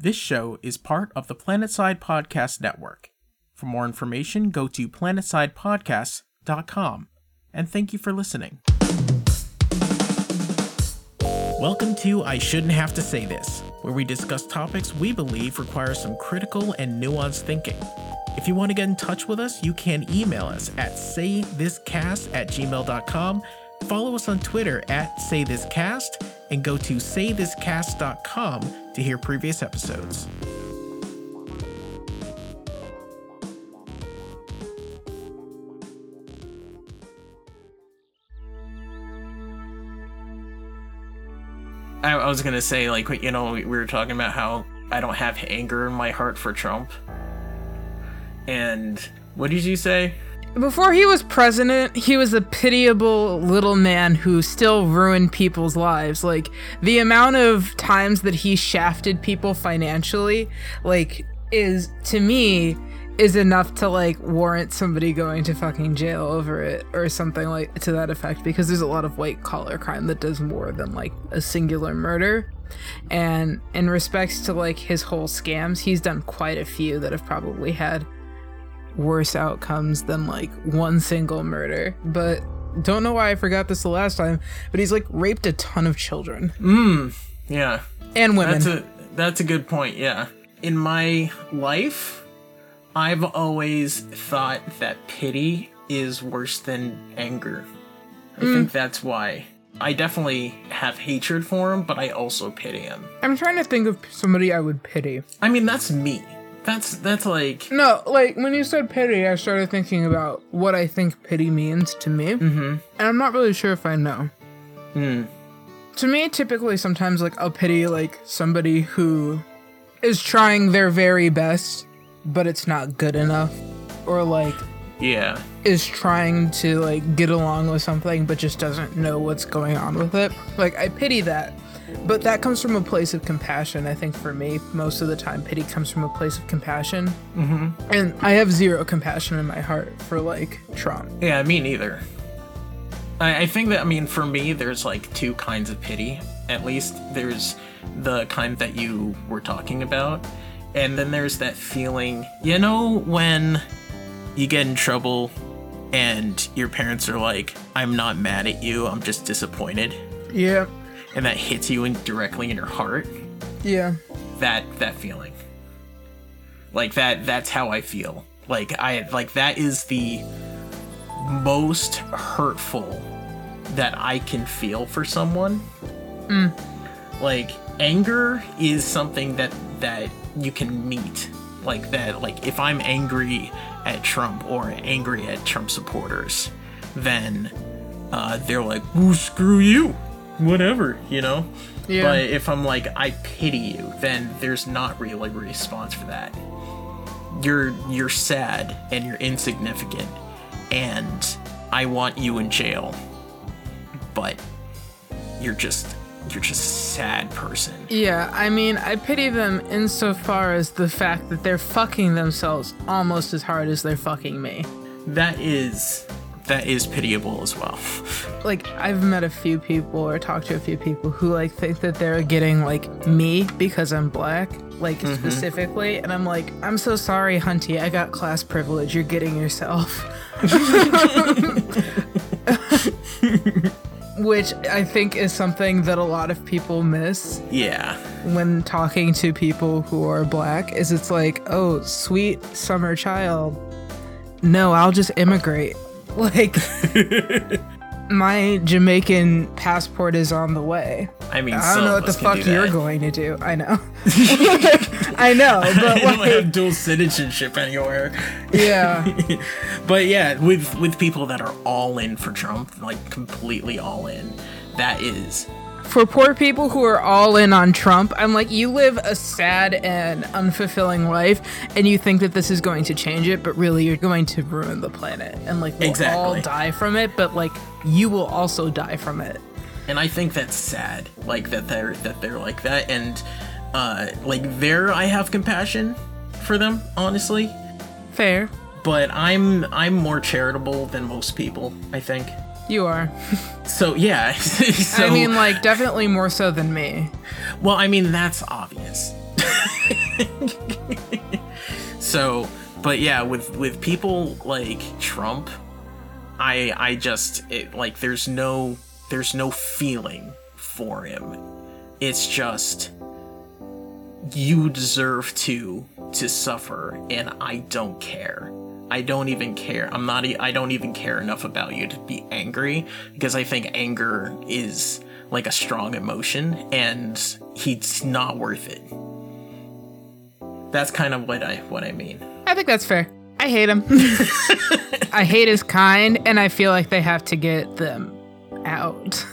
This show is part of the Planetside Podcast Network. For more information, go to planetsidepodcasts.com. And thank you for listening. Welcome to I Shouldn't Have to Say This, where we discuss topics we believe require some critical and nuanced thinking. If you want to get in touch with us, you can email us at saythiscast at gmail.com, follow us on Twitter at saythiscast, and go to saythiscast.com to hear previous episodes. I, I was gonna say, like, you know, we were talking about how I don't have anger in my heart for Trump. And what did you say? Before he was president, he was a pitiable little man who still ruined people's lives. Like, the amount of times that he shafted people financially, like, is, to me, is enough to, like, warrant somebody going to fucking jail over it or something like to that effect because there's a lot of white collar crime that does more than, like, a singular murder. And in respects to, like, his whole scams, he's done quite a few that have probably had worse outcomes than like one single murder. But don't know why I forgot this the last time, but he's like raped a ton of children Mm, yeah. and women. That's a that's a good point. Yeah. In my life, I've always thought that pity is worse than anger. I think that's why. I definitely have hatred for him, but I also pity him. I'm trying to think of somebody I would pity. I mean, that's me. That's that's like No, like when you said pity, I started thinking about what I think pity means to me. Mm-hmm. And I'm not really sure if I know. hmm. To me, typically, sometimes like I'll pity like somebody who is trying their very best, but it's not good enough, or like yeah. is trying to like get along with something but just doesn't know what's going on with it. Like I pity that. But that comes from a place of compassion. I think for me, most of the time, pity comes from a place of compassion. Mm-hmm. And I have zero compassion in my heart for like Trump. Yeah, me neither. I, I think that I mean for me there's like two kinds of pity. At least there's the kind that you were talking about. And then there's that feeling, you know, when you get in trouble and your parents are like, I'm not mad at you, I'm just disappointed. Yeah. And that hits you in, directly in your heart. Yeah. That that feeling. Like that that's how I feel. Like I like that is the most hurtful that I can feel for someone. Like anger is something that that you can meet. Like that like if I'm angry at Trump or angry at Trump supporters, then uh, they're like, "Ooh, screw you." Whatever, you know? Yeah. But if I'm like, I pity you, then there's not really a response for that. You're you're sad and you're insignificant, and I want you in jail. But you're just you're just a sad person. Yeah, I mean, I pity them insofar as the fact that they're fucking themselves almost as hard as they're fucking me. That is that is pitiable as well. like I've met a few people or talked to a few people who like think that they're getting like me because I'm black, like mm-hmm. specifically, and I'm like, I'm so sorry, Hunty, I got class privilege. You're getting yourself. Which I think is something that a lot of people miss yeah. when talking to people who are black is it's like, oh, sweet summer child. No, I'll just immigrate. Like my Jamaican passport is on the way. I mean, I don't know what the fuck you're that. going to do. I know. I know, I but don't like, have dual citizenship anywhere. yeah. but yeah, with with people that are all in for Trump, like completely all in, that is For poor people who are all in on Trump, I'm like, you live a sad and unfulfilling life, and you think that this is going to change it, but really you're going to ruin the planet. And like, we'll all die from it, but like, you will also die from it. and I think that's sad. Like that they're that they're like that, and uh, like there, I have compassion for them, honestly. Fair. But I'm I'm more charitable than most people. I think. You are. So yeah. so, I mean, like, definitely more so than me. well, I mean that's obvious. so, but yeah, with with people like Trump, I I just it, like there's no there's no feeling for him. It's just you deserve to to suffer and I don't care. I don't even care. I'm not I don't even care enough about you to be angry because I think anger is like a strong emotion and he's not worth it. That's kind of what I what I mean. I think that's fair. I hate him. I hate his kind and I feel like they have to get them out.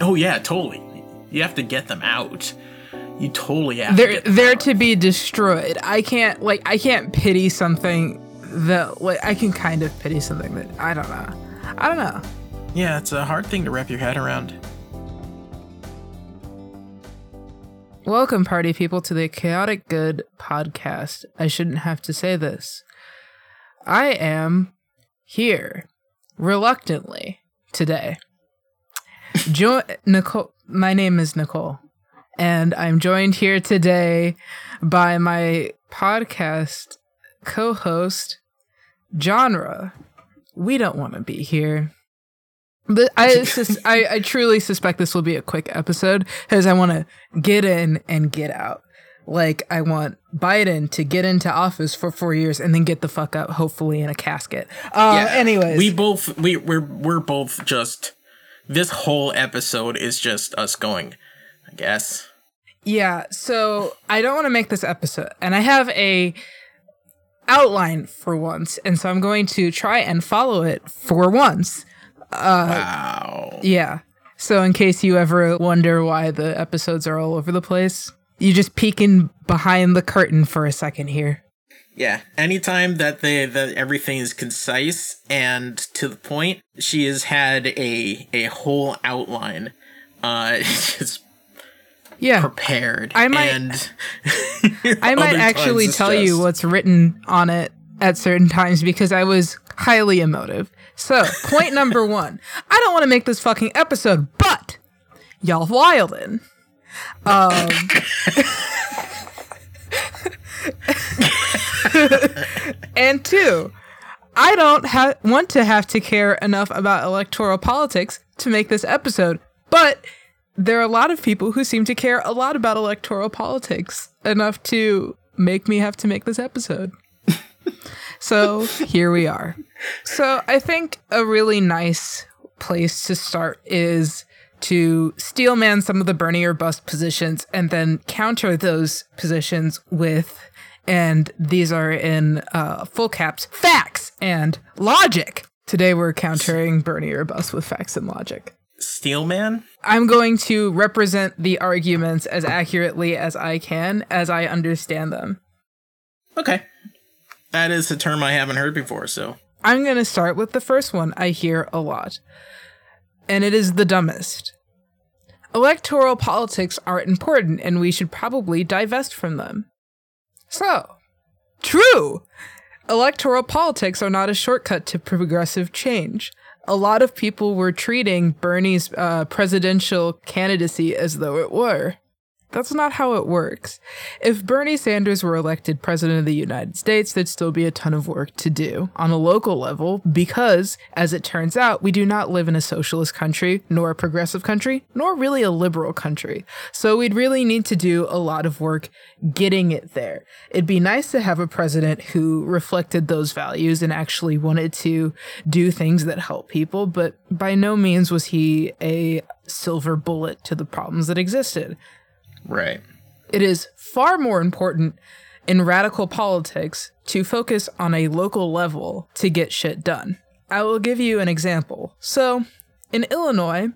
Oh yeah, totally. You have to get them out. You totally have they're to they're to be destroyed. I can't like I can't pity something that like I can kind of pity something that I don't know. I don't know. Yeah, it's a hard thing to wrap your head around. Welcome, party people, to the Chaotic Good podcast. I shouldn't have to say this. I am here reluctantly today. Jo- Nicole, my name is Nicole, and I'm joined here today by my podcast co-host, Genre. We don't want to be here. But I, sus- I I truly suspect this will be a quick episode because I want to get in and get out. Like I want Biden to get into office for four years and then get the fuck out, hopefully in a casket. Uh, anyways, we both we we're we're both just this whole episode is just us going. I guess. Yeah, so I don't want to make this episode, and I have a outline for once, and so I'm going to try and follow it for once. wow. Yeah. So in case you ever wonder why the episodes are all over the place, you just peeking behind the curtain for a second here. Yeah. Anytime that they that everything is concise and to the point, she has had a a whole outline. Uh, just Yeah. prepared. I might- And I might actually tell you what's written on it at certain times because I was highly emotive. So, point number one I don't want to make this fucking episode, but y'all wildin'. Um, and two, I don't ha- want to have to care enough about electoral politics to make this episode, but there are a lot of people who seem to care a lot about electoral politics enough to make me have to make this episode. so here we are. So I think a really nice place to start is to steelman some of the Bernie or bust positions and then counter those positions with, and these are in uh, full caps, facts and logic. Today we're countering Bernie or bust with facts and logic. Steelman? I'm going to represent the arguments as accurately as I can as I understand them. Okay. That is a term I haven't heard before, so I'm going to start with the first one I hear a lot, and it is the dumbest. Electoral politics aren't important, and we should probably divest from them. So, true! Electoral politics are not a shortcut to progressive change. A lot of people were treating Bernie's uh, presidential candidacy as though it were. That's not how it works. If Bernie Sanders were elected president of the United States, there'd still be a ton of work to do on a local level because, as it turns out, we do not live in a socialist country, nor a progressive country, nor really a liberal country. So we'd really need to do a lot of work getting it there. It'd be nice to have a president who reflected those values and actually wanted to do things that help people, but by no means was he a silver bullet to the problems that existed. Right. It is far more important in radical politics to focus on a local level to get shit done. I will give you an example. So, in Illinois,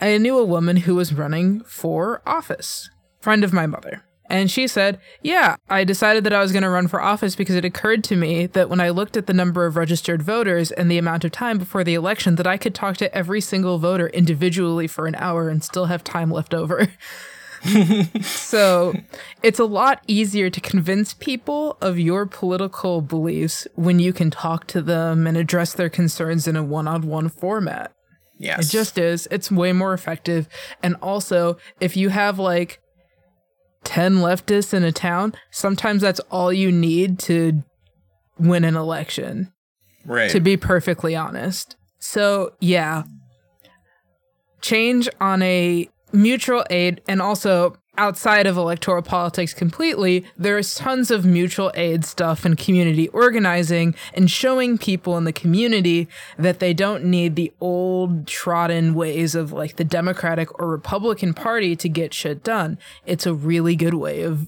I knew a woman who was running for office, friend of my mother. And she said, Yeah, I decided that I was going to run for office because it occurred to me that when I looked at the number of registered voters and the amount of time before the election, that I could talk to every single voter individually for an hour and still have time left over. so it's a lot easier to convince people of your political beliefs when you can talk to them and address their concerns in a one on one format. Yes. It just is. It's way more effective. And also, if you have like 10 leftists in a town, sometimes that's all you need to win an election, Right. to be perfectly honest. So, yeah. Change on a mutual aid and also outside of electoral politics completely, there's tons of mutual aid stuff and community organizing and showing people in the community that they don't need the old trodden ways of like the Democratic or Republican Party to get shit done. It's a really good way of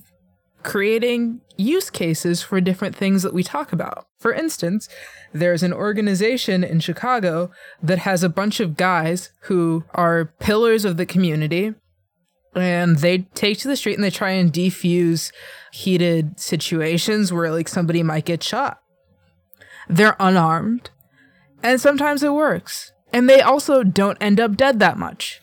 creating use cases for different things that we talk about. For instance, there's an organization in Chicago that has a bunch of guys who are pillars of the community and they take to the street and they try and defuse heated situations where like somebody might get shot. They're unarmed and sometimes it works. And they also don't end up dead that much.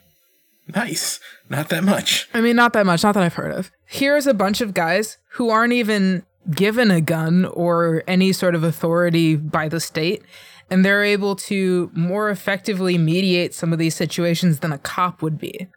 Nice. Not that much. I mean, not that much, not that I've heard of. Here's a bunch of guys who aren't even given a gun or any sort of authority by the state, and they're able to more effectively mediate some of these situations than a cop would be.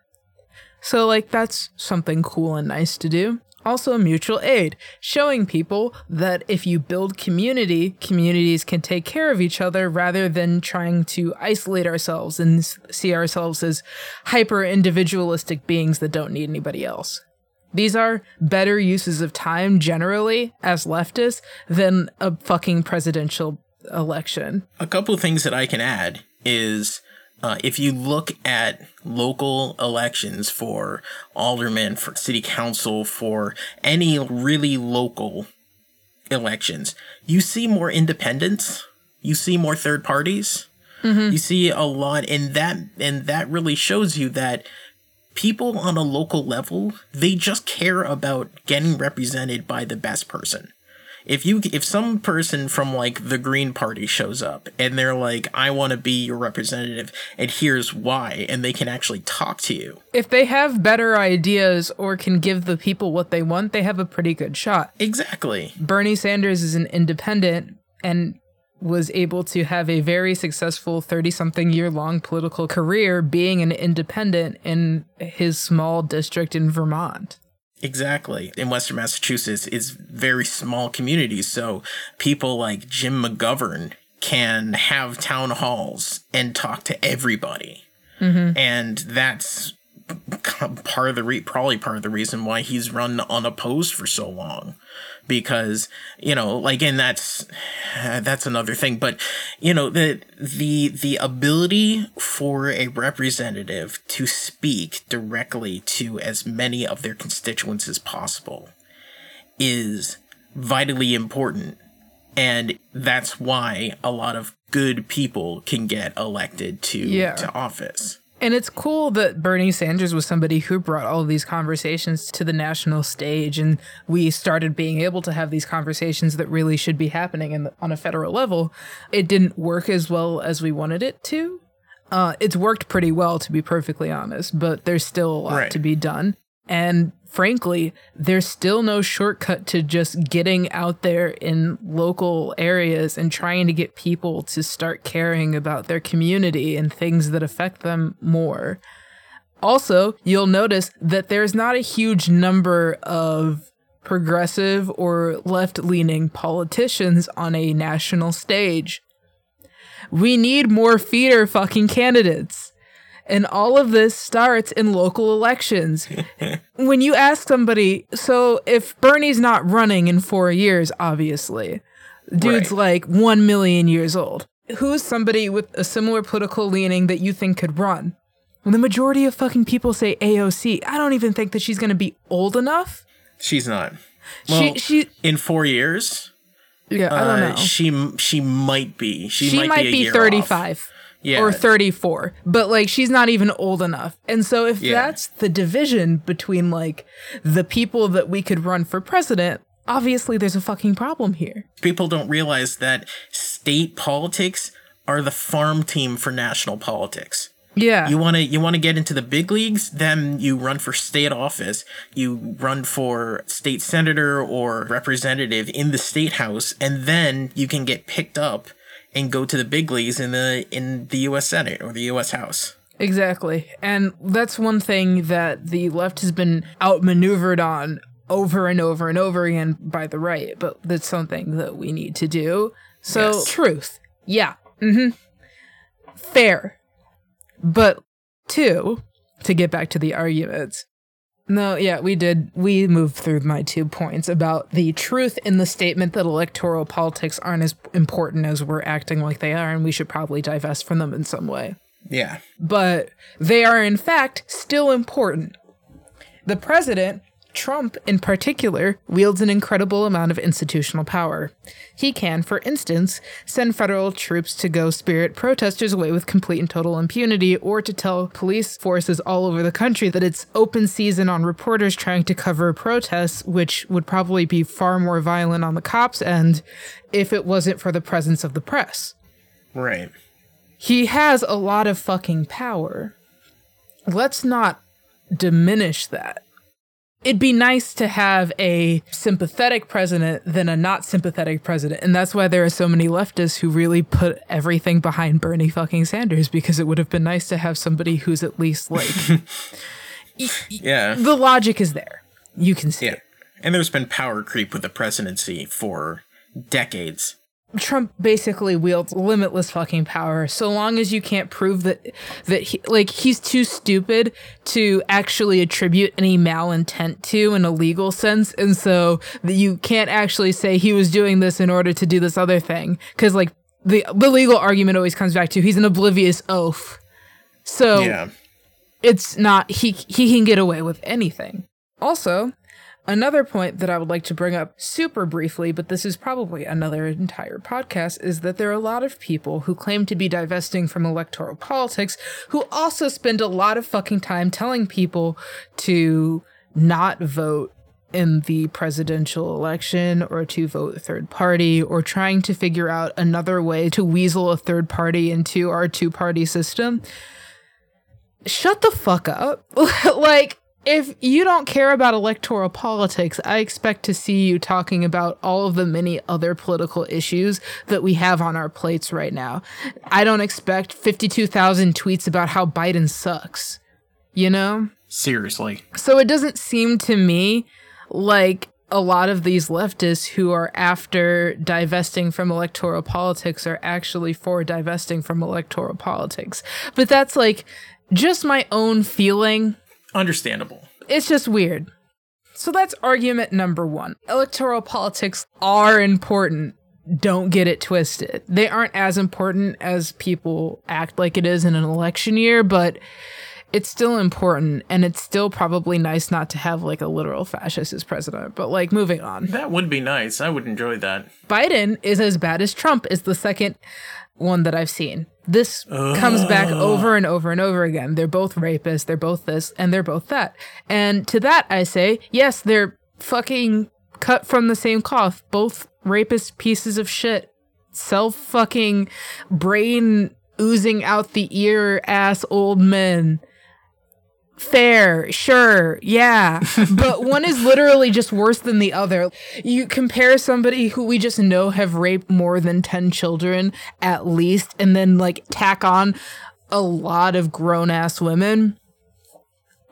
So, like, that's something cool and nice to do. Also, mutual aid, showing people that if you build community, communities can take care of each other rather than trying to isolate ourselves and see ourselves as hyper individualistic beings that don't need anybody else. These are better uses of time generally as leftists than a fucking presidential election. A couple of things that I can add is uh, if you look at local elections for aldermen, for city council, for any really local elections, you see more independents, you see more third parties, you see a lot, and that and that really shows you that people on a local level they just care about getting represented by the best person if you if some person from like the green party shows up and they're like i want to be your representative and here's why and they can actually talk to you If they have better ideas or can give the people what they want, they have a pretty good shot. exactly Bernie Sanders is an independent and was able to have a very successful 30 something year long political career being an independent in his small district in Vermont. Exactly. In Western Massachusetts, it's very small communities. So people like Jim McGovern can have town halls and talk to everybody. Mm-hmm. And that's part of the re- probably part of the reason why he's run unopposed for so long because you know like and that's that's another thing but you know the the the ability for a representative to speak directly to as many of their constituents as possible is vitally important and that's why a lot of good people can get elected to Yeah. to office And it's cool that Bernie Sanders was somebody who brought all of these conversations to the national stage, and we started being able to have these conversations that really should be happening in the, on a federal level. It didn't work as well as we wanted it to. Uh, it's worked pretty well, to be perfectly honest, but there's still a lot Right. to be done. And frankly, there's still no shortcut to just getting out there in local areas and trying to get people to start caring about their community and things that affect them more. Also, you'll notice that there's not a huge number of progressive or left leaning politicians on a national stage. We need more feeder fucking candidates. And all of this starts in local elections. when you ask somebody, so if Bernie's not running in four years, obviously, dude's Right. like one million years old. Who's somebody with a similar political leaning that you think could run? Well, the majority of fucking people say AOC. I don't even think that she's going to be old enough. she's not well, she, she, in four years yeah, I don't uh, know. she she might be she, she might be, a be year off. 35 Yeah. or 34 but like she's not even old enough. And so if Yeah. that's the division between like the people that we could run for president obviously there's a fucking problem here. People don't realize that state politics are the farm team for national politics. Yeah. You want to you want to get into the big leagues then you run for state office. You run for state senator or representative in the state house and then you can get picked up and go to the big leagues in the in the US Senate or the US House Exactly. And that's one thing that the left has been outmaneuvered on over and over and over again by the right, but that's something that we need to do. So, Yes. truth. Yeah. Mm-hmm. Fair. But two, to get back to the arguments. No, yeah, we did. We moved through my two points about the truth in the statement that electoral politics aren't as important as we're acting like they are, and we should probably divest from them in some way. Yeah. But they are, in fact, still important. The president, Trump in particular, wields an incredible amount of institutional power. He can, for instance, send federal troops to go spirit protesters away with complete and total impunity, or to tell police forces all over the country that it's open season on reporters trying to cover protests, which would probably be far more violent on the cops' end if it wasn't for the presence of the press. Right. He has a lot of fucking power. Let's not diminish that. It'd be nice to have a sympathetic president than a not sympathetic president. And that's why there are so many leftists who really put everything behind Bernie fucking Sanders because it would have been nice to have somebody who's at least like Yeah. the logic is there. You can see Yeah. it. And there's been power creep with the presidency for decades. Trump basically wields limitless fucking power so long as you can't prove that that he, like he's too stupid to actually attribute any malintent to in a legal sense and so that you can't actually say he was doing this in order to do this other thing cuz like the the legal argument always comes back to he's an oblivious oaf. So Yeah. it's not he he can get away with anything. Also, another point that I would like to bring up super briefly, but this is probably another entire podcast, is that there are a lot of people who claim to be divesting from electoral politics who also spend a lot of fucking time telling people to not vote in the presidential election or to vote third party or trying to figure out another way to weasel a third party into our two party system shut the fuck up. like, if you don't care about electoral politics, I expect to see you talking about all of the many other political issues that we have on our plates right now. I don't expect 52,000 tweets about how Biden sucks, you know? Seriously. So it doesn't seem to me like a lot of these leftists who are after divesting from electoral politics are actually for divesting from electoral politics. But that's like just my own feeling. Understandable. It's just weird. So that's argument number one. Electoral politics are important. Don't get it twisted. They aren't as important as people act like it is in an election year, but it's still important and it's still probably nice not to have like a literal fascist as president. But like moving on. That would be nice. I would enjoy that. Biden is as bad as Trump is the second one that I've seen. This comes back ah. over and over and over again. They're both rapists, they're both this, and they're both that. And to that I say, yes, they're fucking cut from the same cloth. Both rapist pieces of shit. Self fucking brain oozing out the ear ass old men. Fair, sure, yeah. But one is literally just worse than the other. You compare somebody who we just know have raped more than 10 children at least, and then like tack on a lot of grown ass women.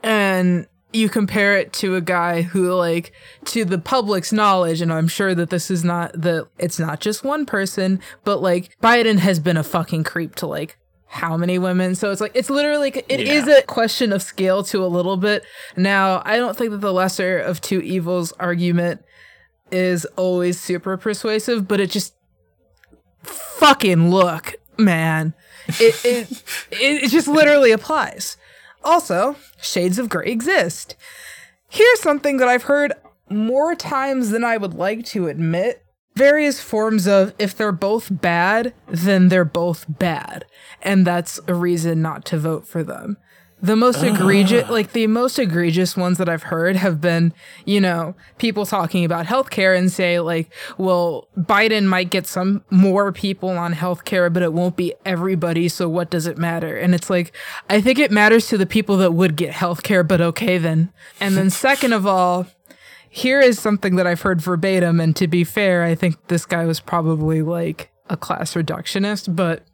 And you compare it to a guy who like to the public's knowledge and i'm sure that this is not the it's not just one person but like biden has been a fucking creep to like how many women. So it's like it's literally it is Yeah. a question of scale to a little bit. Now i don't think that the lesser of two evils argument is always super persuasive but it just fucking look man. It it, it, it just literally applies. Also shades of gray exist. Here's something that i've heard more times than i would like to admit various forms of if they're both bad then they're both bad. And that's a reason not to vote for them. The most ah. egregious like the most egregious ones that i've heard have been you know people talking about healthcare and say like well biden might get some more people on healthcare but it won't be everybody so what does it matter? And it's like i think it matters to the people that would get healthcare but okay then. And then second of all here is something that I've heard verbatim, and to be fair, I think this guy was probably like a class reductionist, but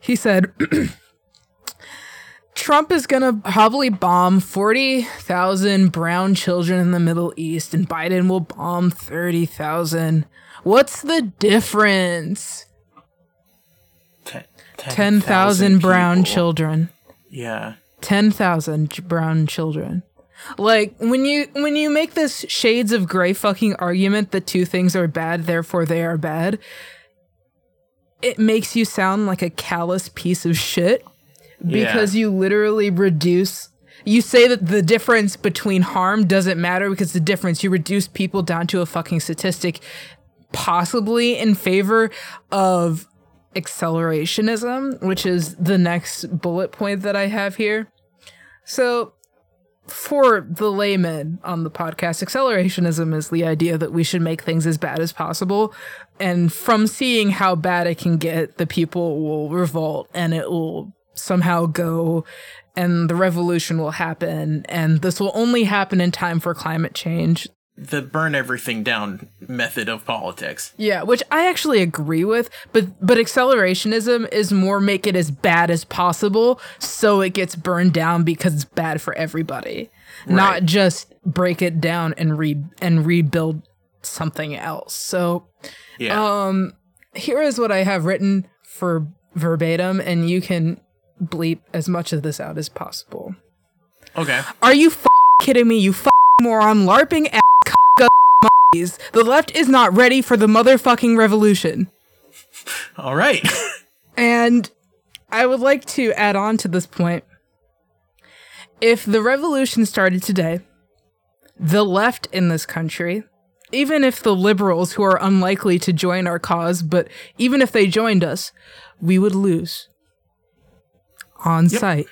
he said Trump is going to probably bomb 40,000 brown children in the Middle East and Biden will bomb 30,000. What's the difference? Ten- 10,000 brown people. children. Yeah. 10,000 brown children. Like when you when you make this shades of gray fucking argument that two things are bad therefore they are bad, it makes you sound like a callous piece of shit because you literally reduce you say that the difference between harm doesn't matter because the difference you reduce people down to a fucking statistic possibly in favor of accelerationism, which is the next bullet point that I have here. So, for the layman on the podcast, accelerationism is the idea that we should make things as bad as possible. And from seeing how bad it can get, the people will revolt and it will somehow go and the revolution will happen. And this will only happen in time for climate change. The burn everything down method of politics. Yeah, which I actually agree with, but but accelerationism is more make it as bad as possible so it gets burned down because it's bad for everybody. Not just break it down and re and rebuild something else. So Yeah. um here is what I have written for verbatim and you can bleep as much of this out as possible. okay. Are you f- kidding me? You f- moron larping ass c- monkeys. The left is not ready for the motherfucking revolution. All right. And I would like to add on to this point. If the revolution started today, the left in this country, even if the liberals who are unlikely to join our cause, but even if they joined us, we would lose on sight.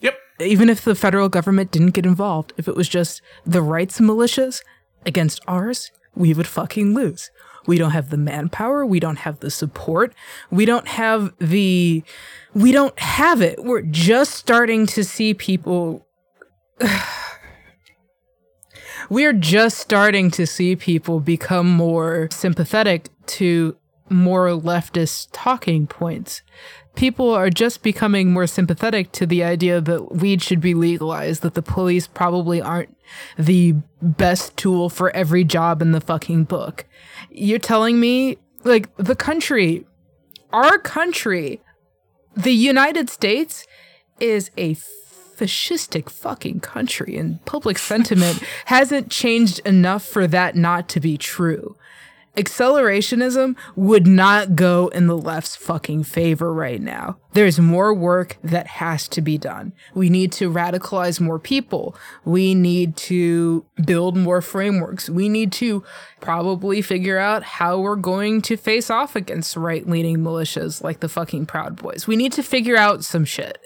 yep. even if the federal government didn't get involved, if it was just the rights militias against ours, we would fucking lose. We don't have the manpower, we don't have the support, we don't have the we don't have it. We're just starting to see people we're just starting to see people become more sympathetic to more leftist talking points. People are just becoming more sympathetic to the idea that weed should be legalized, that the police probably aren't the best tool for every job in the fucking book. You're telling me, like, the country, our country, the United States is a fascistic fucking country and public sentiment hasn't changed enough for that not to be true. Accelerationism would not go in the left's fucking favor right now. There's more work that has to be done. We need to radicalize more people. We need to build more frameworks. We need to probably figure out how we're going to face off against right leaning militias like the fucking Proud Boys. We need to figure out some shit.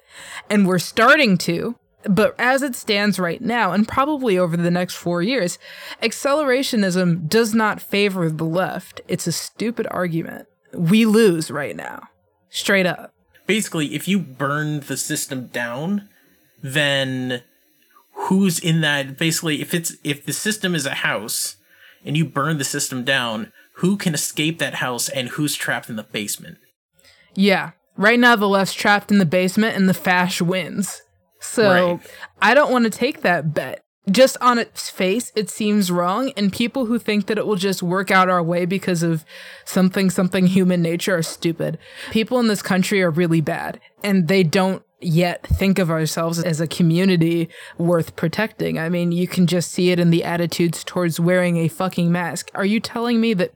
And we're starting to. But as it stands right now, and probably over the next four years, accelerationism does not favor the left. It's a stupid argument. We lose right now. Straight up. Basically, if you burn the system down, then who's in that basically if it's if the system is a house and you burn the system down, who can escape that house and who's trapped in the basement? Yeah. Right now, the left's trapped in the basement and the fash wins. So Right. I don't want to take that bet. Just on its face, it seems wrong. And people who think that it will just work out our way because of something, something human nature are stupid. People in this country are really bad and they don't yet think of ourselves as a community worth protecting. I mean, you can just see it in the attitudes towards wearing a fucking mask. Are you telling me that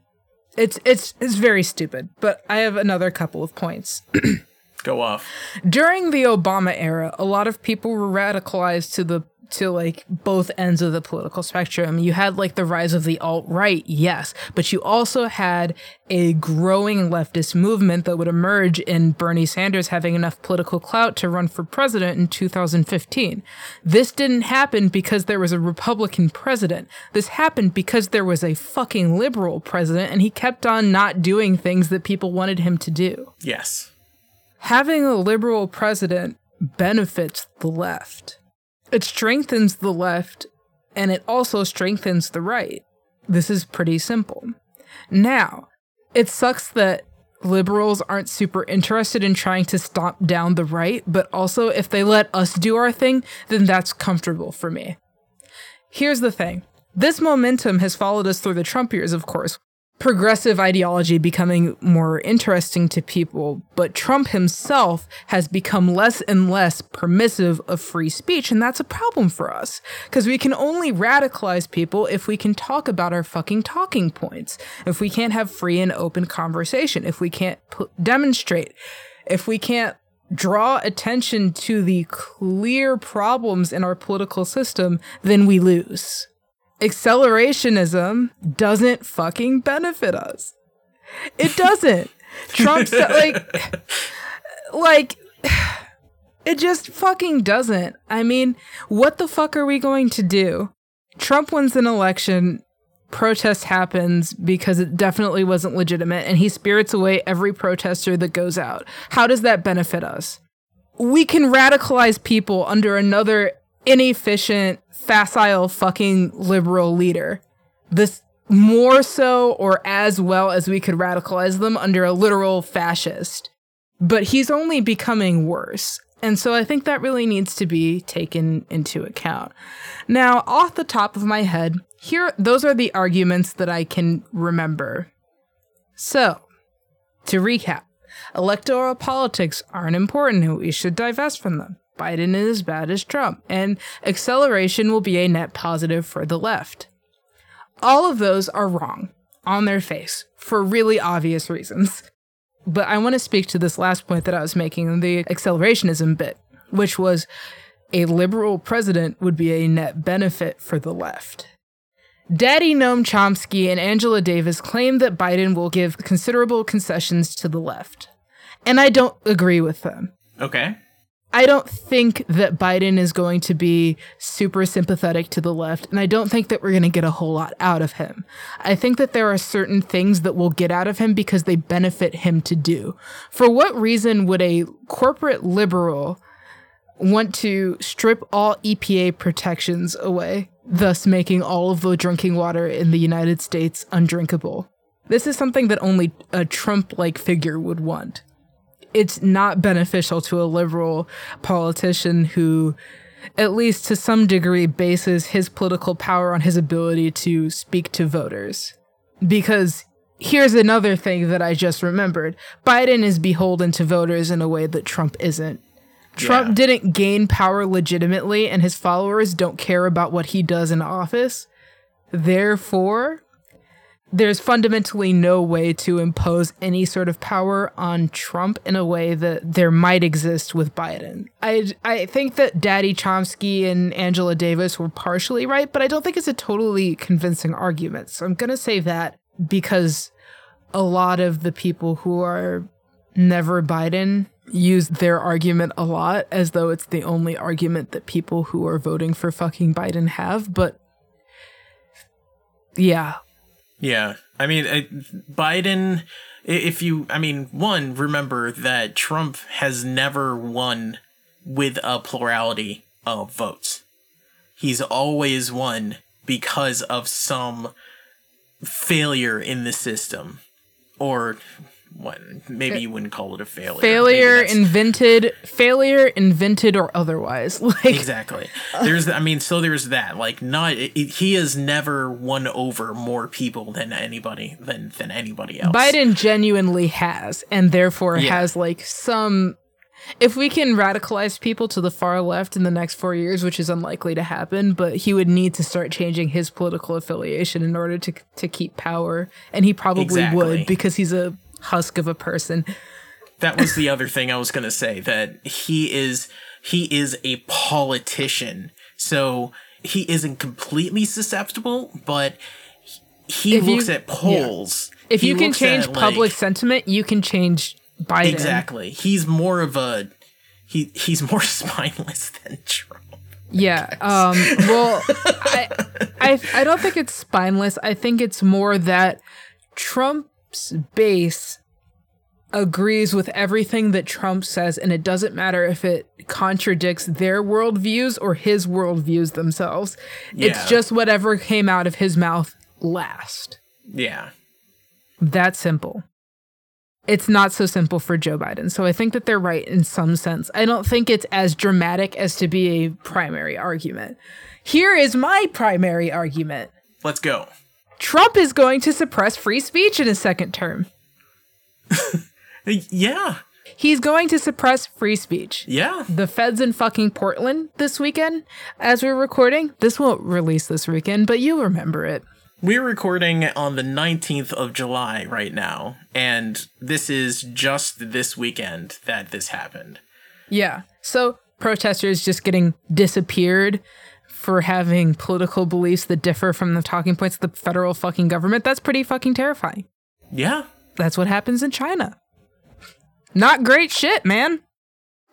it's it's it's very stupid, but I have another couple of points. Go off. During the Obama era, a lot of people were radicalized to the to like both ends of the political spectrum. You had like the rise of the alt right, yes, but you also had a growing leftist movement that would emerge in Bernie Sanders having enough political clout to run for president in 2015. This didn't happen because there was a Republican president. This happened because there was a fucking liberal president and he kept on not doing things that people wanted him to do Yes. Having a liberal president benefits the left. It strengthens the left and it also strengthens the right. This is pretty simple. Now, it sucks that liberals aren't super interested in trying to stomp down the right, but also if they let us do our thing, then that's comfortable for me. Here's the thing this momentum has followed us through the Trump years, of course, progressive ideology becoming more interesting to people, but Trump himself has become less and less permissive of free speech, and that's a problem for us because we can only radicalize people if we can talk about our fucking talking points, if we can't have free and open conversation, if we can't p- demonstrate, if we can't draw attention to the clear problems in our political system, then we lose accelerationism doesn't fucking benefit us. It doesn't. Trump's like like it just fucking doesn't. I mean, what the fuck are we going to do? Trump wins an election, protest happens because it definitely wasn't legitimate and he spirits away every protester that goes out. How does that benefit us? We can radicalize people under another inefficient, facile fucking liberal leader. This more so or as well as we could radicalize them under a literal fascist. But he's only becoming worse. And so I think that really needs to be taken into account. Now, off the top of my head, here those are the arguments that I can remember. So, to recap, electoral politics aren't important and we should divest from them. Biden is as bad as Trump, and acceleration will be a net positive for the left. All of those are wrong on their face for really obvious reasons. But I want to speak to this last point that I was making, the accelerationism bit, which was a liberal president would be a net benefit for the left. Daddy Noam Chomsky and Angela Davis claim that Biden will give considerable concessions to the left. And I don't agree with them. Okay. I don't think that Biden is going to be super sympathetic to the left, and I don't think that we're going to get a whole lot out of him. I think that there are certain things that we'll get out of him because they benefit him to do. For what reason would a corporate liberal want to strip all EPA protections away, thus making all of the drinking water in the United States undrinkable? This is something that only a Trump like figure would want it's not beneficial to a liberal politician who at least to some degree bases his political power on his ability to speak to voters because here's another thing that I just remembered. Biden is beholden to voters in a way that Trump isn't. Trump yeah. didn't gain power legitimately, and his followers don't care about what he does in office. Therefore, there's fundamentally no way to impose any sort of power on Trump in a way that there might exist with Biden. I I think that Daddy Chomsky and Angela Davis were partially right, but I don't think it's a totally convincing argument. So I'm going to say that because a lot of the people who are never Biden use their argument a lot as though it's the only argument that people who are voting for fucking Biden have, but yeah, yeah. I mean, uh, Biden, if you, I mean, one, remember that Trump has never won with a plurality of votes. He's always won because of some failure in the system or what maybe you wouldn't call it a failure failure invented failure invented or otherwise like exactly there's i mean so there's that like not it, he has never won over more people than anybody than than anybody else biden genuinely has and therefore yeah. has like some if we can radicalize people to the far left in the next four years, which is unlikely to happen, but he would need to start changing his political affiliation in order to to keep power, and he probably exactly. would because he's a husk of a person. That was the other thing I was going to say that he is he is a politician. So he isn't completely susceptible, but he if looks you, at polls. Yeah. If you can change at, public like, sentiment, you can change Biden. Exactly. He's more of a he he's more spineless than Trump. Yeah. Um, well, I, I I don't think it's spineless. I think it's more that Trump base agrees with everything that Trump says, and it doesn't matter if it contradicts their worldviews or his worldviews themselves. Yeah. It's just whatever came out of his mouth last. Yeah. That simple. it's not so simple for Joe Biden. So I think that they're right in some sense. I don't think it's as dramatic as to be a primary argument. Here is my primary argument Let's go. Trump is going to suppress free speech in his second term. Yeah. He's going to suppress free speech. Yeah. The feds in fucking Portland this weekend, as we're recording. This won't release this weekend, but you'll remember it. We're recording on the 19th of July right now, and this is just this weekend that this happened. Yeah. So protesters just getting disappeared for having political beliefs that differ from the talking points of the federal fucking government. That's pretty fucking terrifying. Yeah. That's what happens in China. Not great shit, man.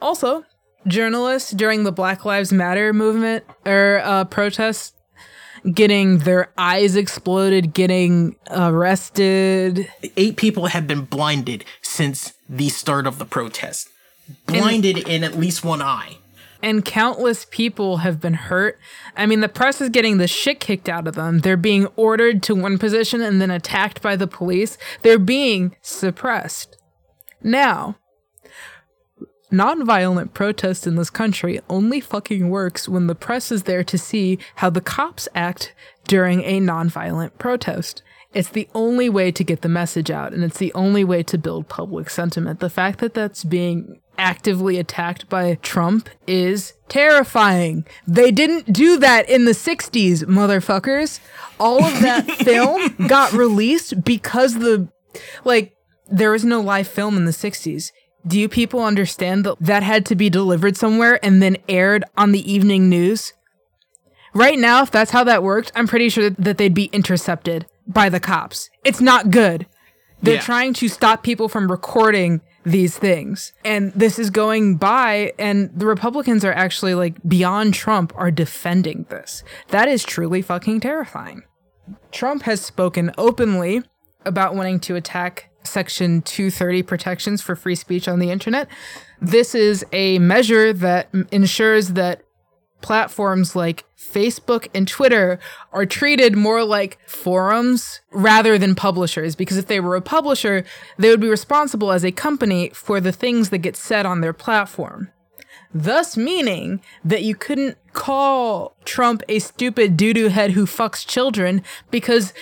Also, journalists during the Black Lives Matter movement or uh, protests getting their eyes exploded, getting arrested. Eight people have been blinded since the start of the protest. Blinded in at least one eye. And countless people have been hurt. I mean, the press is getting the shit kicked out of them. They're being ordered to one position and then attacked by the police. They're being suppressed. Now, nonviolent protest in this country only fucking works when the press is there to see how the cops act during a nonviolent protest. It's the only way to get the message out, and it's the only way to build public sentiment. The fact that that's being actively attacked by Trump is terrifying. They didn't do that in the 60s, motherfuckers. All of that film got released because the, like, there was no live film in the 60s. Do you people understand that that had to be delivered somewhere and then aired on the evening news? Right now, if that's how that worked, I'm pretty sure that they'd be intercepted by the cops. It's not good. They're Yeah. trying to stop people from recording these things. And this is going by, and the Republicans are actually like beyond Trump are defending this. That is truly fucking terrifying. Trump has spoken openly about wanting to attack Section 230 protections for free speech on the internet. This is a measure that ensures that platforms like Facebook and Twitter are treated more like forums rather than publishers. Because if they were a publisher, they would be responsible as a company for the things that get said on their platform. Thus, meaning that you couldn't call Trump a stupid doo doo head who fucks children because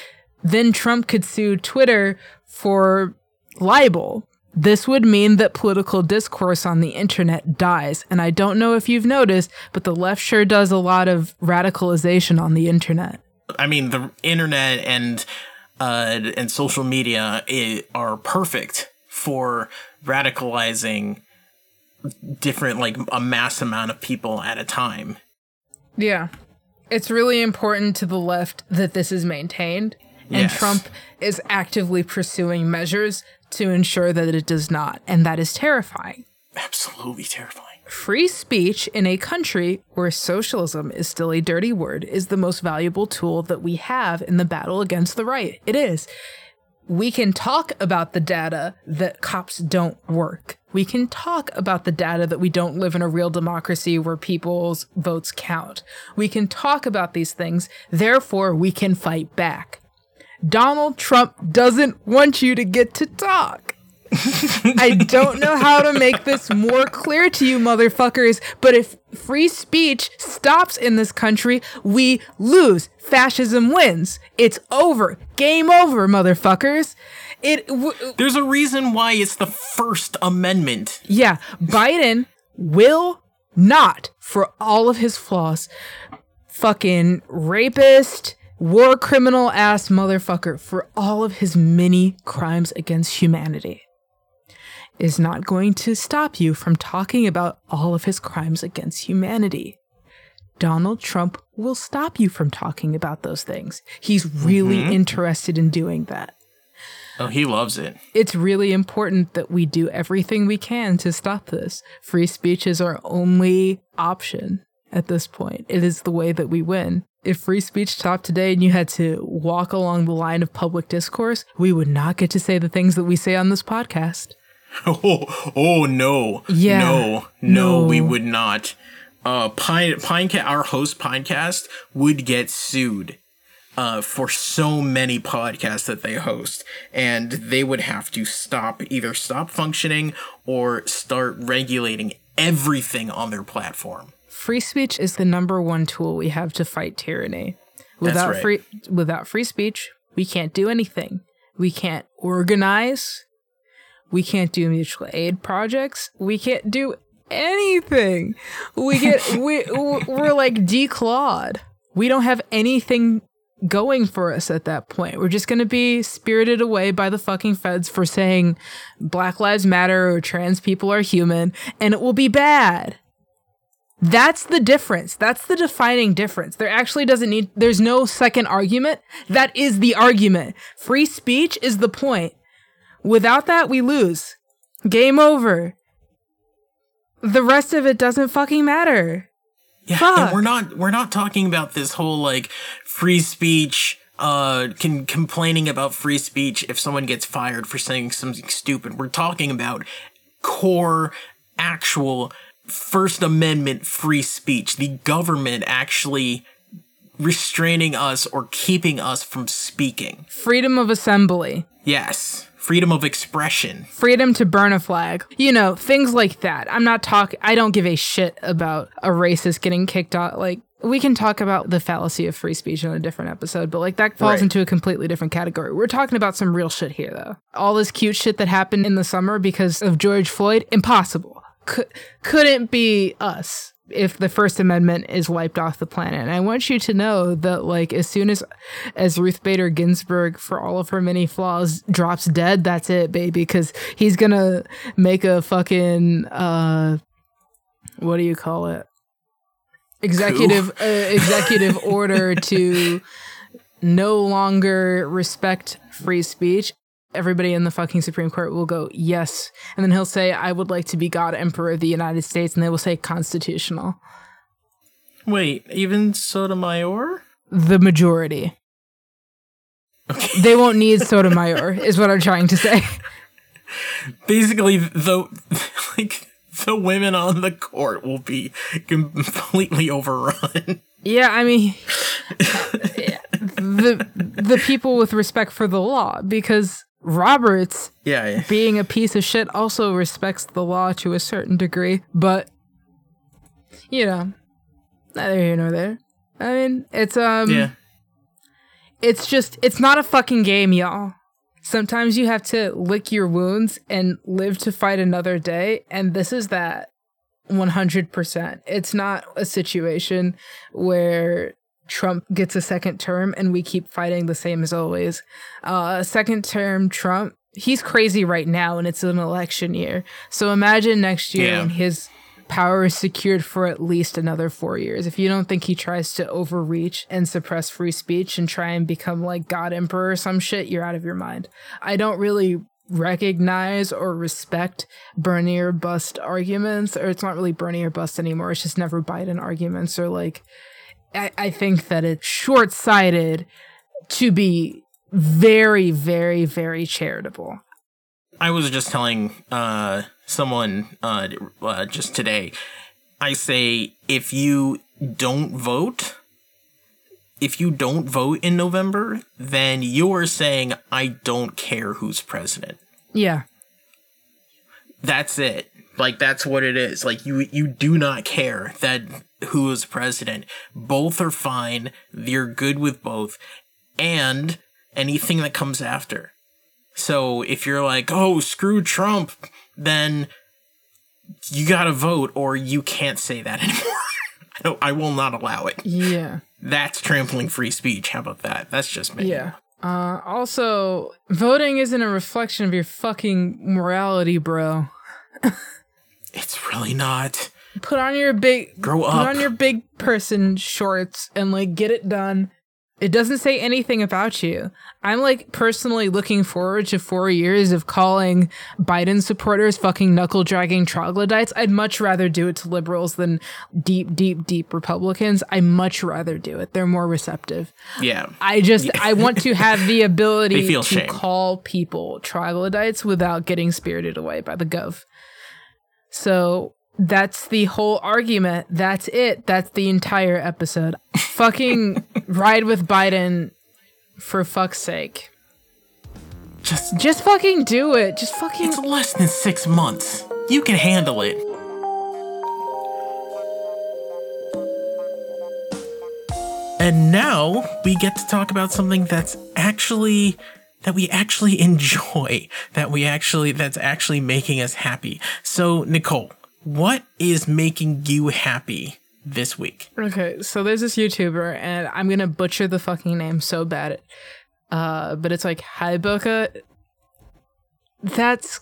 then Trump could sue Twitter for libel. This would mean that political discourse on the internet dies. And I don't know if you've noticed, but the left sure does a lot of radicalization on the internet. I mean, the internet and uh, and social media i- are perfect for radicalizing different, like a mass amount of people at a time. Yeah. It's really important to the left that this is maintained. And Yes. Trump is actively pursuing measures to ensure that it does not. And that is terrifying. Absolutely terrifying. Free speech in a country where socialism is still a dirty word is the most valuable tool that we have in the battle against the right. It is. We can talk about the data that cops don't work. We can talk about the data that we don't live in a real democracy where people's votes count. We can talk about these things. Therefore, we can fight back. Donald Trump doesn't want you to get to talk. I don't know how to make this more clear to you, motherfuckers, but if free speech stops in this country, we lose. Fascism wins. It's over. Game over, motherfuckers. It, w- There's a reason why it's the First Amendment. yeah, Biden will not, for all of his flaws, fucking rapist, war criminal ass motherfucker, for all of his many crimes against humanity, is not going to stop you from talking about all of his crimes against humanity. Donald Trump will stop you from talking about those things. He's really mm-hmm. interested in doing that Oh, he loves it. it's really important that we do everything we can to stop this. Free speech is our only option at this point. It is the way that we win. If free speech stopped today and you had to walk along the line of public discourse, we would not get to say the things that we say on this podcast. Oh, oh no. Yeah. No, no, No. we would not. Uh, Pine, Pinecast, our host Pinecast would get sued. uh, for so many podcasts that they host, and they would have to stop either stop functioning or start regulating everything on their platform. Free speech is the number one tool we have to fight tyranny. Without right. free without free speech, we can't do anything. We can't organize. We can't do mutual aid projects. We can't do anything. We get we we're like declawed. We don't have anything going for us at that point. We're just going to be spirited away by the fucking feds for saying Black Lives Matter or trans people are human and it will be bad. That's the difference. That's the defining difference. There actually doesn't need, there's no second argument. That is the argument. Free speech is the point. Without that, we lose. Game over. The rest of it doesn't fucking matter. Yeah, Fuck. and we're not we're not talking about this whole like free speech uh can complaining about free speech if someone gets fired for saying something stupid. We're talking about core actual first amendment free speech. The government actually restraining us or keeping us from speaking. Freedom of assembly. Yes, freedom of expression. freedom to burn a flag. You know, things like that. I'm not talking I don't give a shit about a racist getting kicked out like we can talk about the fallacy of free speech in a different episode, but like that falls Right. into a completely different category. We're talking about some real shit here though. All this cute shit that happened in the summer because of George Floyd, impossible. Could, couldn't be us if the first amendment is wiped off the planet. And i want you to know that like as soon as as ruth bader ginsburg for all of her many flaws drops dead that's it baby because he's gonna make a fucking uh what do you call it? Executive uh, executive order to no longer respect free speech everybody in the fucking Supreme Court will go, yes. And then he'll say, I would like to be God Emperor of the United States. And they will say, constitutional. Wait, even Sotomayor? The majority. They won't need Sotomayor, is what I'm trying to say. basically the like the women on the court will be completely overrun. Yeah, I mean, the the people with respect for the law, because Roberts, Yeah, being a piece of shit, also respects the law to a certain degree. But you know, neither here nor there. I mean, it's um, yeah. it's just it's not a fucking game, y'all. Sometimes you have to lick your wounds and live to fight another day, and this is that 100%. It's not a situation where Trump gets a second term and we keep fighting the same as always. Uh second term Trump, he's crazy right now and it's an election year. So imagine next year Yeah. when his power is secured for at least another four years. If you don't think he tries to overreach and suppress free speech and try and become like God Emperor or some shit, you're out of your mind. I don't really recognize or respect Bernie or bust arguments, or it's not really Bernie or bust anymore. It's just never Biden arguments, or like, I, I think that it's short sighted to be very, very, very charitable. I was just telling uh someone uh, uh just today. I say if you don't vote, if you don't vote in November, then you're saying I don't care who's president. Yeah. That's it. Like that's what it is. Like you you do not care that who is president. Both are fine. You're good with both. And anything that comes after. So if you're like, "Oh, screw Trump," then you got to vote or you can't say that anymore. I don't I will not allow it. Yeah. That's trampling free speech. How about that? That's just me. Yeah. Uh, also, voting isn't a reflection of your fucking morality, bro. It's really not. Put on your big Grow up. put on your big person shorts and like get it done. It doesn't say anything about you. I'm like personally looking forward to four years of calling Biden supporters fucking knuckle dragging troglodytes. I'd much rather do it to liberals than deep, deep, deep Republicans. I much rather do it. They're more receptive. Yeah. I just I want to have the ability to shame. call people troglodytes without getting spirited away by the gov. So that's the whole argument. That's it. That's the entire episode. Fucking ride with Biden For fuck's sake. Just Just fucking do it. Just fucking. it's less than six months. You can handle it. And now we get to talk about something that's actually that we actually enjoy, that we actually that's actually making us happy. So, Nicole, what is making you happy this week? Okay, so there's this YouTuber, and I'm gonna butcher the fucking name so bad. Uh, but it's like Haiboka. That's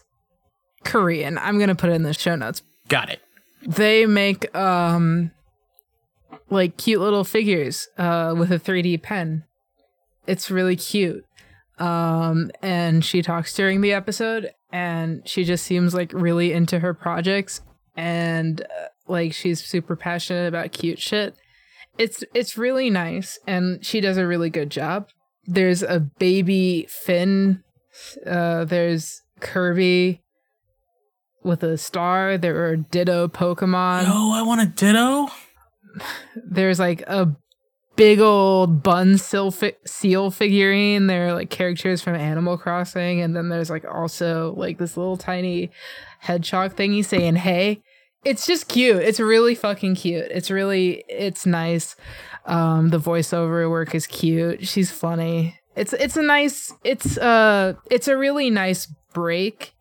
Korean. I'm gonna put it in the show notes. Got it. They make um like cute little figures uh with a 3D pen. It's really cute. Um and she talks during the episode and she just seems like really into her projects and uh, like she's super passionate about cute shit. It's it's really nice and she does a really good job. There's a baby Finn. Uh there's Kirby with a star. There are Ditto Pokemon. Oh, I want a ditto. There's like a big old bun seal, fi- seal figurine. There are like characters from Animal Crossing, and then there's like also like this little tiny hedgehog thingy saying "Hey." It's just cute. It's really fucking cute. It's really it's nice. Um, the voiceover work is cute. She's funny. It's it's a nice. It's uh it's a really nice break.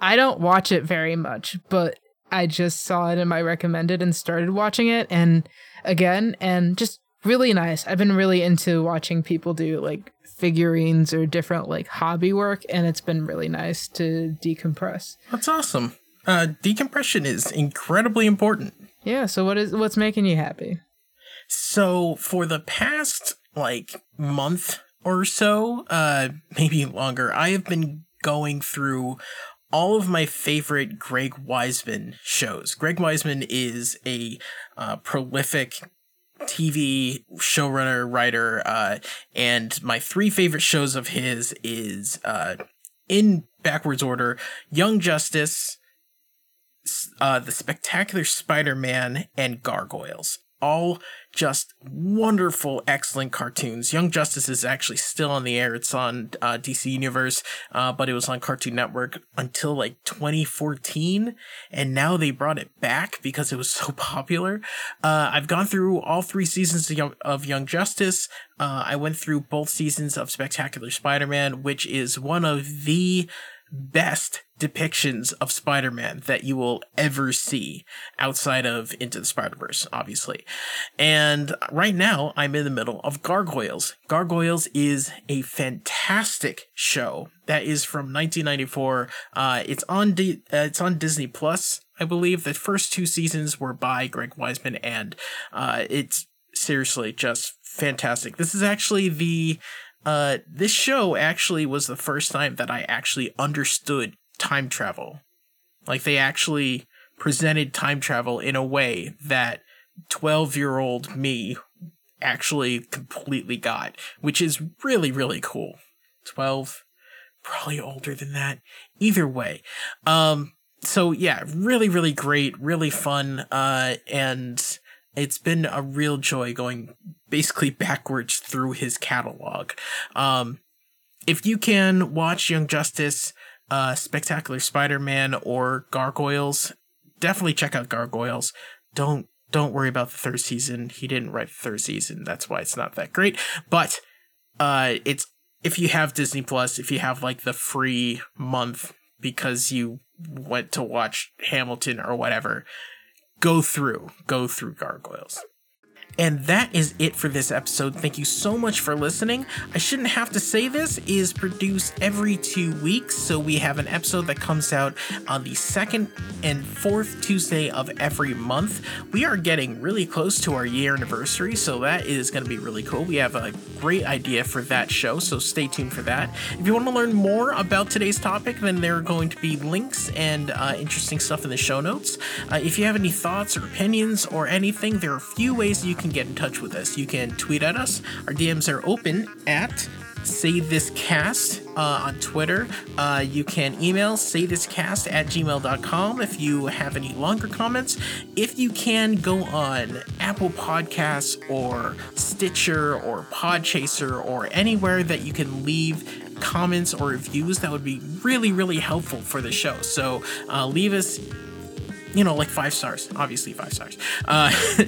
I don't watch it very much, but I just saw it in my recommended and started watching it and again and just really nice. I've been really into watching people do like figurines or different like hobby work and it's been really nice to decompress. That's awesome. Uh, decompression is incredibly important. Yeah, so what is what's making you happy? So for the past like month or so, uh, maybe longer, I have been going through all of my favorite Greg Weisman shows. Greg Weisman is a uh, prolific TV showrunner, writer, uh, and my three favorite shows of his is uh, in backwards order: Young Justice, uh, The Spectacular Spider-Man, and Gargoyles. All just wonderful, excellent cartoons. Young Justice is actually still on the air. It's on uh, DC Universe, uh, but it was on Cartoon Network until like 2014, and now they brought it back because it was so popular. Uh, I've gone through all three seasons of Young, of Young Justice. Uh, I went through both seasons of Spectacular Spider-Man, which is one of the best depictions of Spider-Man that you will ever see outside of Into the Spider-Verse, obviously. And right now, I'm in the middle of Gargoyles. Gargoyles is a fantastic show that is from 1994. Uh, it's on D- uh, it's on Disney Plus, I believe. The first two seasons were by Greg Weisman, and uh, it's seriously just fantastic. This is actually the uh, this show actually was the first time that I actually understood time travel. Like they actually presented time travel in a way that 12 year old me actually completely got, which is really, really cool. 12, probably older than that. Either way. Um, so yeah, really, really great, really fun, uh, and it's been a real joy going basically backwards through his catalog. Um, if you can watch Young Justice, uh, Spectacular Spider-Man, or Gargoyles, definitely check out Gargoyles. Don't don't worry about the third season. He didn't write the third season. That's why it's not that great. But uh, it's if you have Disney Plus, if you have like the free month because you went to watch Hamilton or whatever, go through go through Gargoyles. And that is it for this episode. Thank you so much for listening. I shouldn't have to say this is produced every 2 weeks, so we have an episode that comes out on the second and fourth Tuesday of every month. We are getting really close to our year anniversary, so that is going to be really cool. We have a great idea for that show, so stay tuned for that. If you want to learn more about today's topic, then there are going to be links and uh, interesting stuff in the show notes. Uh, if you have any thoughts or opinions or anything, there are a few ways you can get in touch with us. You can tweet at us. Our DMs are open at Say This Cast uh, on Twitter. Uh, you can email say this cast at gmail.com if you have any longer comments. If you can, go on Apple Podcasts or Stitcher or Podchaser or anywhere that you can leave comments or reviews that would be really really helpful for the show so uh, leave us you know, like five stars, obviously five stars. Uh,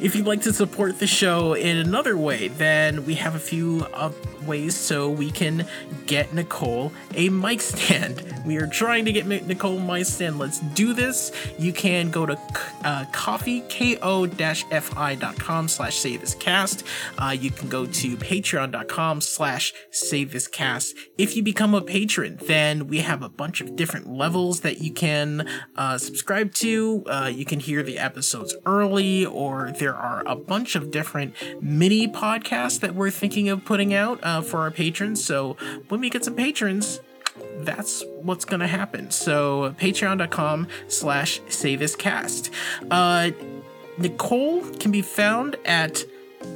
if you'd like to support the show in another way, then we have a few uh, ways so we can get Nicole a mic stand. We are trying to get Nicole a mic stand. Let's do this. You can go to uh, coffee, ko-fi.com slash say this cast. Uh, you can go to patreon.com slash say this cast. If you become a patron, then we have a bunch of different levels that you can uh, subscribe to. Uh, you can hear the episodes early, or there are a bunch of different mini podcasts that we're thinking of putting out uh, for our patrons. So when we get some patrons, that's what's gonna happen. So patreon.com slash say this cast. Uh, Nicole can be found at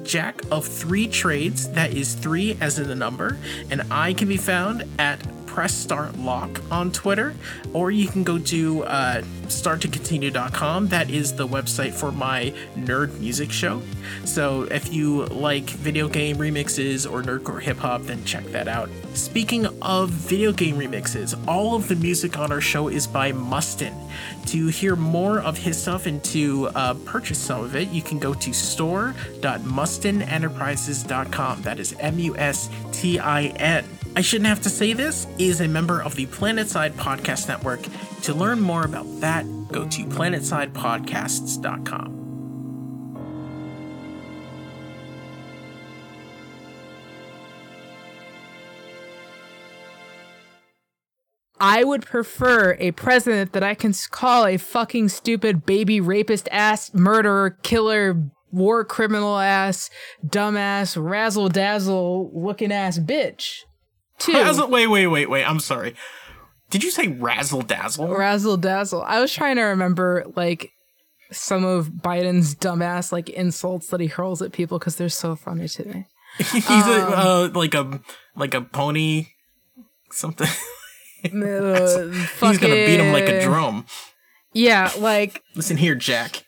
Jack of Three Trades. That is three as in the number. And I can be found at press start lock on Twitter, or you can go to uh, starttocontinue.com. That is the website for my nerd music show. So if you like video game remixes or nerdcore hip hop, then check that out. Speaking of video game remixes, all of the music on our show is by Mustin. To hear more of his stuff and to uh, purchase some of it, you can go to store.mustinenterprises.com. That is M U S T I N. I shouldn't have to say this, is a member of the Planetside Podcast Network. To learn more about that, go to planetsidepodcasts.com. I would prefer a president that I can call a fucking stupid baby rapist ass murderer killer war criminal ass dumbass razzle dazzle looking ass bitch. Two. Razzle, wait, wait, wait, wait. I'm sorry. Did you say razzle dazzle? Razzle dazzle. I was trying to remember like some of Biden's dumbass like insults that he hurls at people because they're so funny to me. He's um, a, uh, like a like a pony, something. Uh, He's gonna beat him like a drum. Yeah, like listen here, Jack.